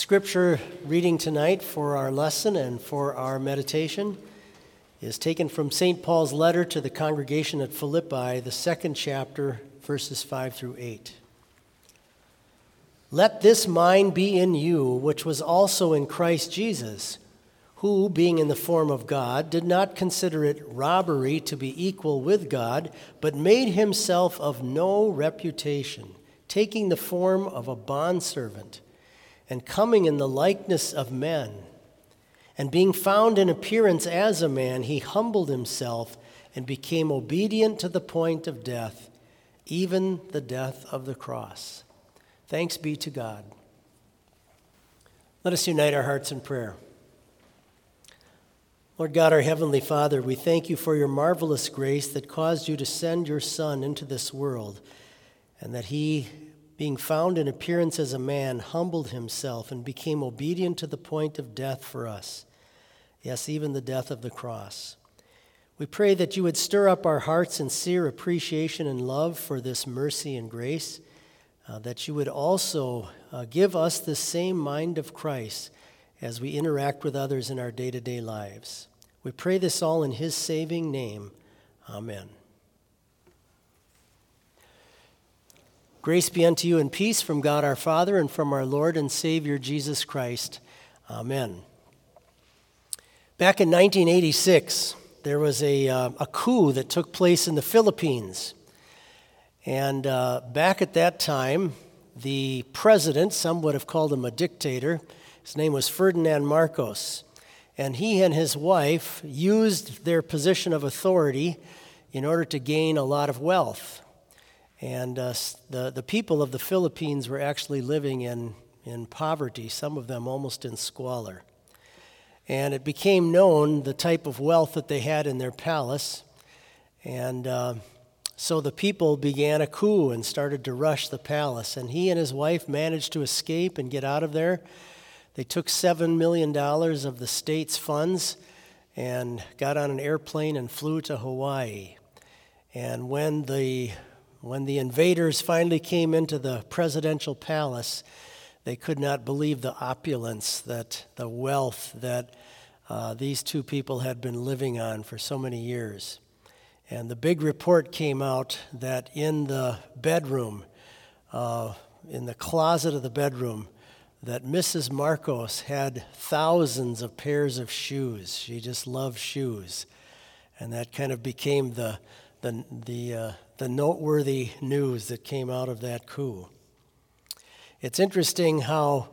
scripture reading tonight for our lesson and for our meditation is taken from St. Paul's letter to the congregation at Philippi, the second chapter, verses 5 through 8. Let this mind be in you, which was also in Christ Jesus, who, being in the form of God, did not consider it robbery to be equal with God, but made himself of no reputation, taking the form of a bondservant and coming in the likeness of men. And being found in appearance as a man, he humbled himself and became obedient to the point of death, even the death of the cross. Thanks be to God. Let us unite our hearts in prayer. Lord God, our Heavenly Father, we thank you for your marvelous grace that caused you to send your Son into this world, and that he being found in appearance as a man, humbled himself and became obedient to the point of death for us. Yes, even the death of the cross. We pray that you would stir up our hearts' in sincere appreciation and love for this mercy and grace, uh, that you would also uh, give us the same mind of Christ as we interact with others in our day to day lives. We pray this all in his saving name. Amen. Grace be unto you and peace from God our Father and from our Lord and Savior Jesus Christ. Amen. Back in 1986, there was a, uh, a coup that took place in the Philippines. And uh, back at that time, the president, some would have called him a dictator, his name was Ferdinand Marcos. And he and his wife used their position of authority in order to gain a lot of wealth. And uh, the, the people of the Philippines were actually living in, in poverty, some of them almost in squalor. And it became known the type of wealth that they had in their palace. And uh, so the people began a coup and started to rush the palace. And he and his wife managed to escape and get out of there. They took $7 million of the state's funds and got on an airplane and flew to Hawaii. And when the when the invaders finally came into the presidential palace, they could not believe the opulence, that the wealth that uh, these two people had been living on for so many years. And the big report came out that in the bedroom, uh, in the closet of the bedroom, that Mrs. Marcos had thousands of pairs of shoes. She just loved shoes. And that kind of became the, the, the, uh, the noteworthy news that came out of that coup. It's interesting how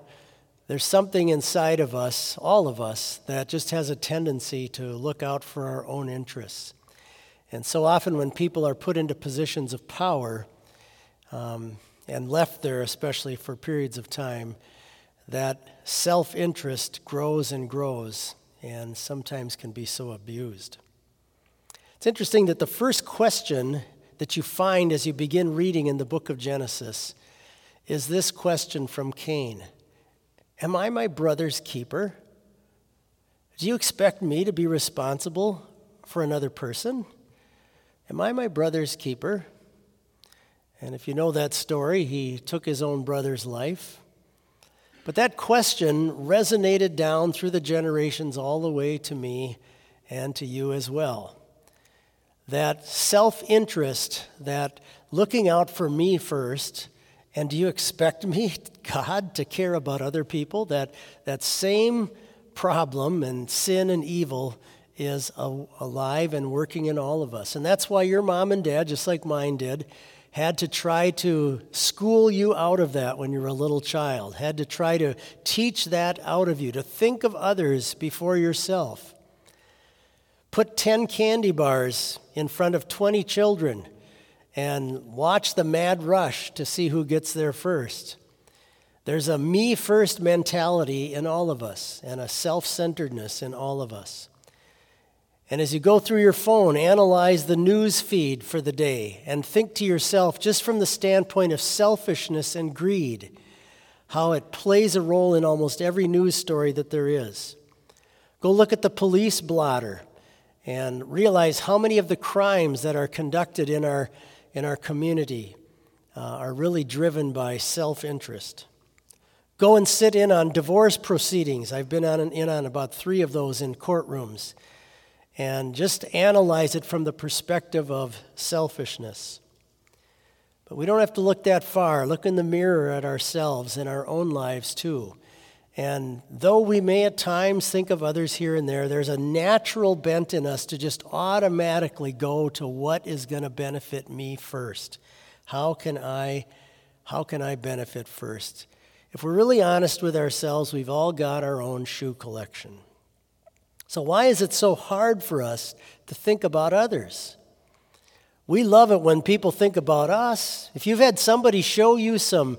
there's something inside of us, all of us, that just has a tendency to look out for our own interests. And so often, when people are put into positions of power um, and left there, especially for periods of time, that self interest grows and grows and sometimes can be so abused. It's interesting that the first question that you find as you begin reading in the book of Genesis is this question from Cain Am I my brother's keeper? Do you expect me to be responsible for another person? Am I my brother's keeper? And if you know that story, he took his own brother's life. But that question resonated down through the generations all the way to me and to you as well that self interest, that looking out for me first, and do you expect me, God, to care about other people? That, that same problem and sin and evil is alive and working in all of us. And that's why your mom and dad, just like mine did, had to try to school you out of that when you were a little child, had to try to teach that out of you, to think of others before yourself. Put 10 candy bars in front of 20 children and watch the mad rush to see who gets there first. There's a me first mentality in all of us and a self centeredness in all of us. And as you go through your phone, analyze the news feed for the day and think to yourself, just from the standpoint of selfishness and greed, how it plays a role in almost every news story that there is. Go look at the police blotter and realize how many of the crimes that are conducted in our, in our community uh, are really driven by self interest. Go and sit in on divorce proceedings. I've been on, in on about three of those in courtrooms. And just analyze it from the perspective of selfishness. But we don't have to look that far. Look in the mirror at ourselves in our own lives, too. And though we may at times think of others here and there, there's a natural bent in us to just automatically go to what is going to benefit me first. How can I how can I benefit first? If we're really honest with ourselves, we've all got our own shoe collection. So why is it so hard for us to think about others? We love it when people think about us. If you've had somebody show you some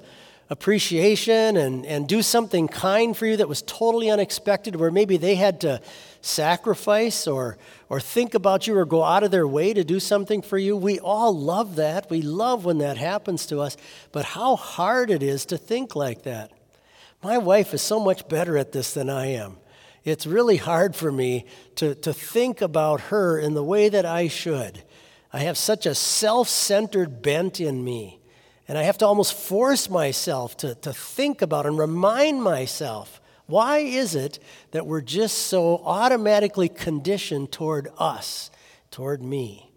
appreciation and, and do something kind for you that was totally unexpected, where maybe they had to sacrifice or, or think about you or go out of their way to do something for you. We all love that. We love when that happens to us. But how hard it is to think like that. My wife is so much better at this than I am. It's really hard for me to, to think about her in the way that I should. I have such a self centered bent in me. And I have to almost force myself to, to think about and remind myself why is it that we're just so automatically conditioned toward us, toward me?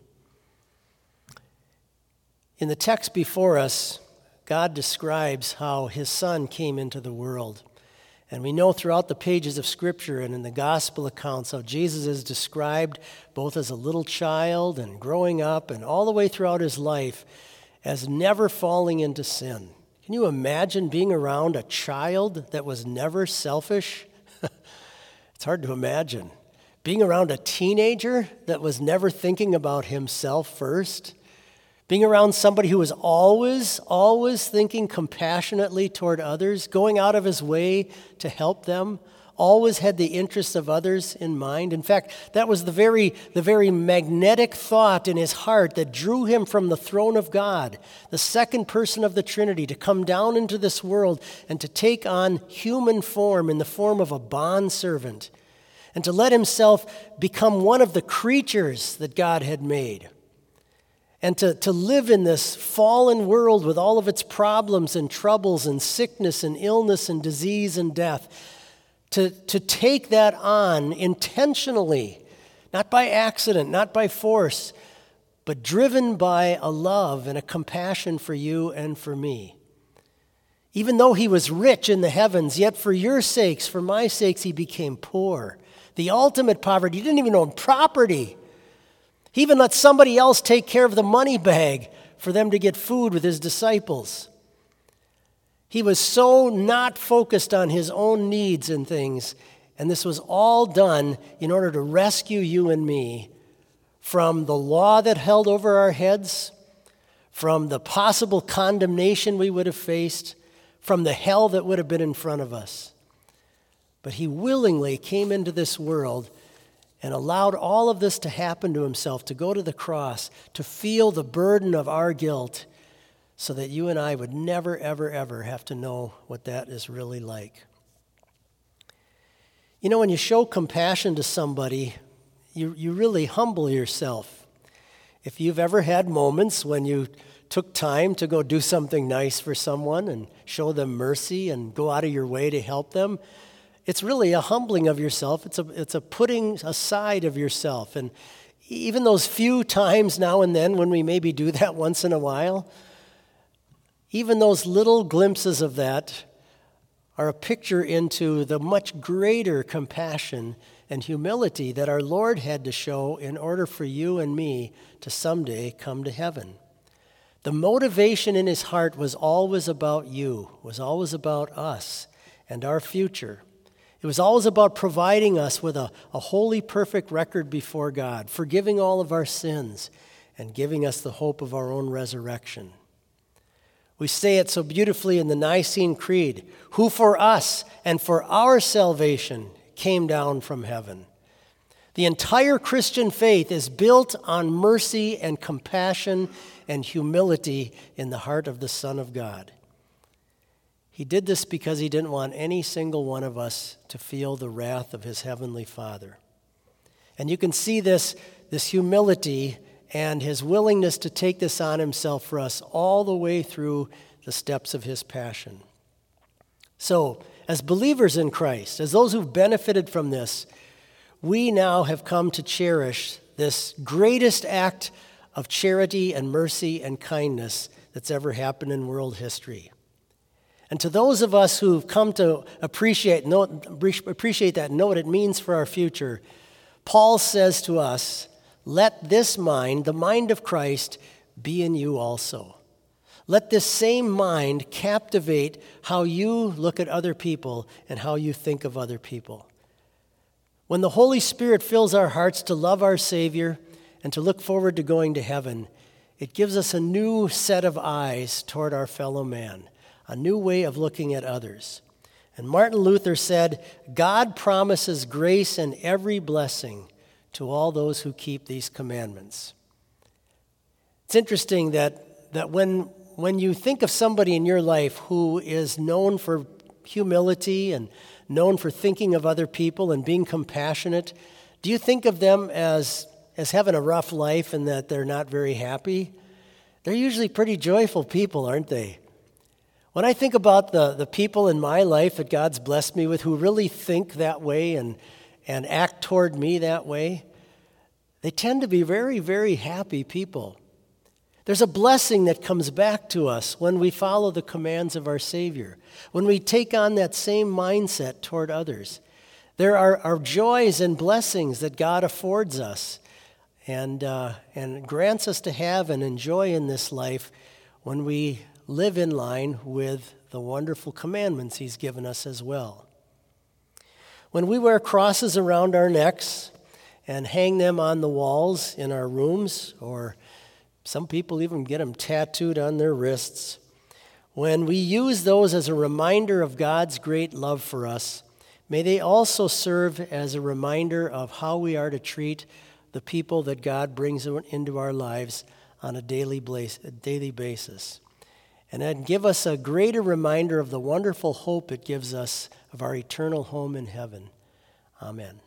In the text before us, God describes how his son came into the world. And we know throughout the pages of Scripture and in the gospel accounts how Jesus is described both as a little child and growing up and all the way throughout his life as never falling into sin. Can you imagine being around a child that was never selfish? it's hard to imagine. Being around a teenager that was never thinking about himself first. Being around somebody who was always, always thinking compassionately toward others, going out of his way to help them, always had the interests of others in mind. In fact, that was the very, the very magnetic thought in his heart that drew him from the throne of God, the second person of the Trinity, to come down into this world and to take on human form in the form of a bondservant and to let himself become one of the creatures that God had made. And to, to live in this fallen world with all of its problems and troubles and sickness and illness and disease and death to, to take that on intentionally, not by accident, not by force, but driven by a love and a compassion for you and for me. Even though he was rich in the heavens, yet for your sakes, for my sakes, he became poor. The ultimate poverty. He didn't even own property. He even let somebody else take care of the money bag for them to get food with his disciples. He was so not focused on his own needs and things, and this was all done in order to rescue you and me from the law that held over our heads, from the possible condemnation we would have faced, from the hell that would have been in front of us. But he willingly came into this world and allowed all of this to happen to himself, to go to the cross, to feel the burden of our guilt so that you and I would never, ever, ever have to know what that is really like. You know, when you show compassion to somebody, you, you really humble yourself. If you've ever had moments when you took time to go do something nice for someone and show them mercy and go out of your way to help them, it's really a humbling of yourself. It's a, it's a putting aside of yourself. And even those few times now and then when we maybe do that once in a while, even those little glimpses of that are a picture into the much greater compassion and humility that our Lord had to show in order for you and me to someday come to heaven. The motivation in his heart was always about you, was always about us and our future. It was always about providing us with a, a holy, perfect record before God, forgiving all of our sins, and giving us the hope of our own resurrection. We say it so beautifully in the Nicene Creed who for us and for our salvation came down from heaven. The entire Christian faith is built on mercy and compassion and humility in the heart of the Son of God. He did this because he didn't want any single one of us to feel the wrath of his heavenly Father. And you can see this, this humility and his willingness to take this on himself for us all the way through the steps of his passion. So, as believers in Christ, as those who've benefited from this, we now have come to cherish this greatest act of charity and mercy and kindness that's ever happened in world history. And to those of us who've come to appreciate, know, appreciate that know what it means for our future, Paul says to us, Let this mind, the mind of Christ, be in you also. Let this same mind captivate how you look at other people and how you think of other people. When the Holy Spirit fills our hearts to love our Savior and to look forward to going to heaven, it gives us a new set of eyes toward our fellow man a new way of looking at others. And Martin Luther said, God promises grace and every blessing to all those who keep these commandments. It's interesting that, that when, when you think of somebody in your life who is known for humility and known for thinking of other people and being compassionate, do you think of them as, as having a rough life and that they're not very happy? They're usually pretty joyful people, aren't they? When I think about the, the people in my life that God's blessed me with who really think that way and, and act toward me that way, they tend to be very, very happy people. There's a blessing that comes back to us when we follow the commands of our Savior, when we take on that same mindset toward others. There are, are joys and blessings that God affords us and, uh, and grants us to have and enjoy in this life when we live in line with the wonderful commandments He's given us as well. When we wear crosses around our necks and hang them on the walls in our rooms, or some people even get them tattooed on their wrists, when we use those as a reminder of God's great love for us, may they also serve as a reminder of how we are to treat the people that God brings into our lives on a daily basis and then give us a greater reminder of the wonderful hope it gives us of our eternal home in heaven. Amen.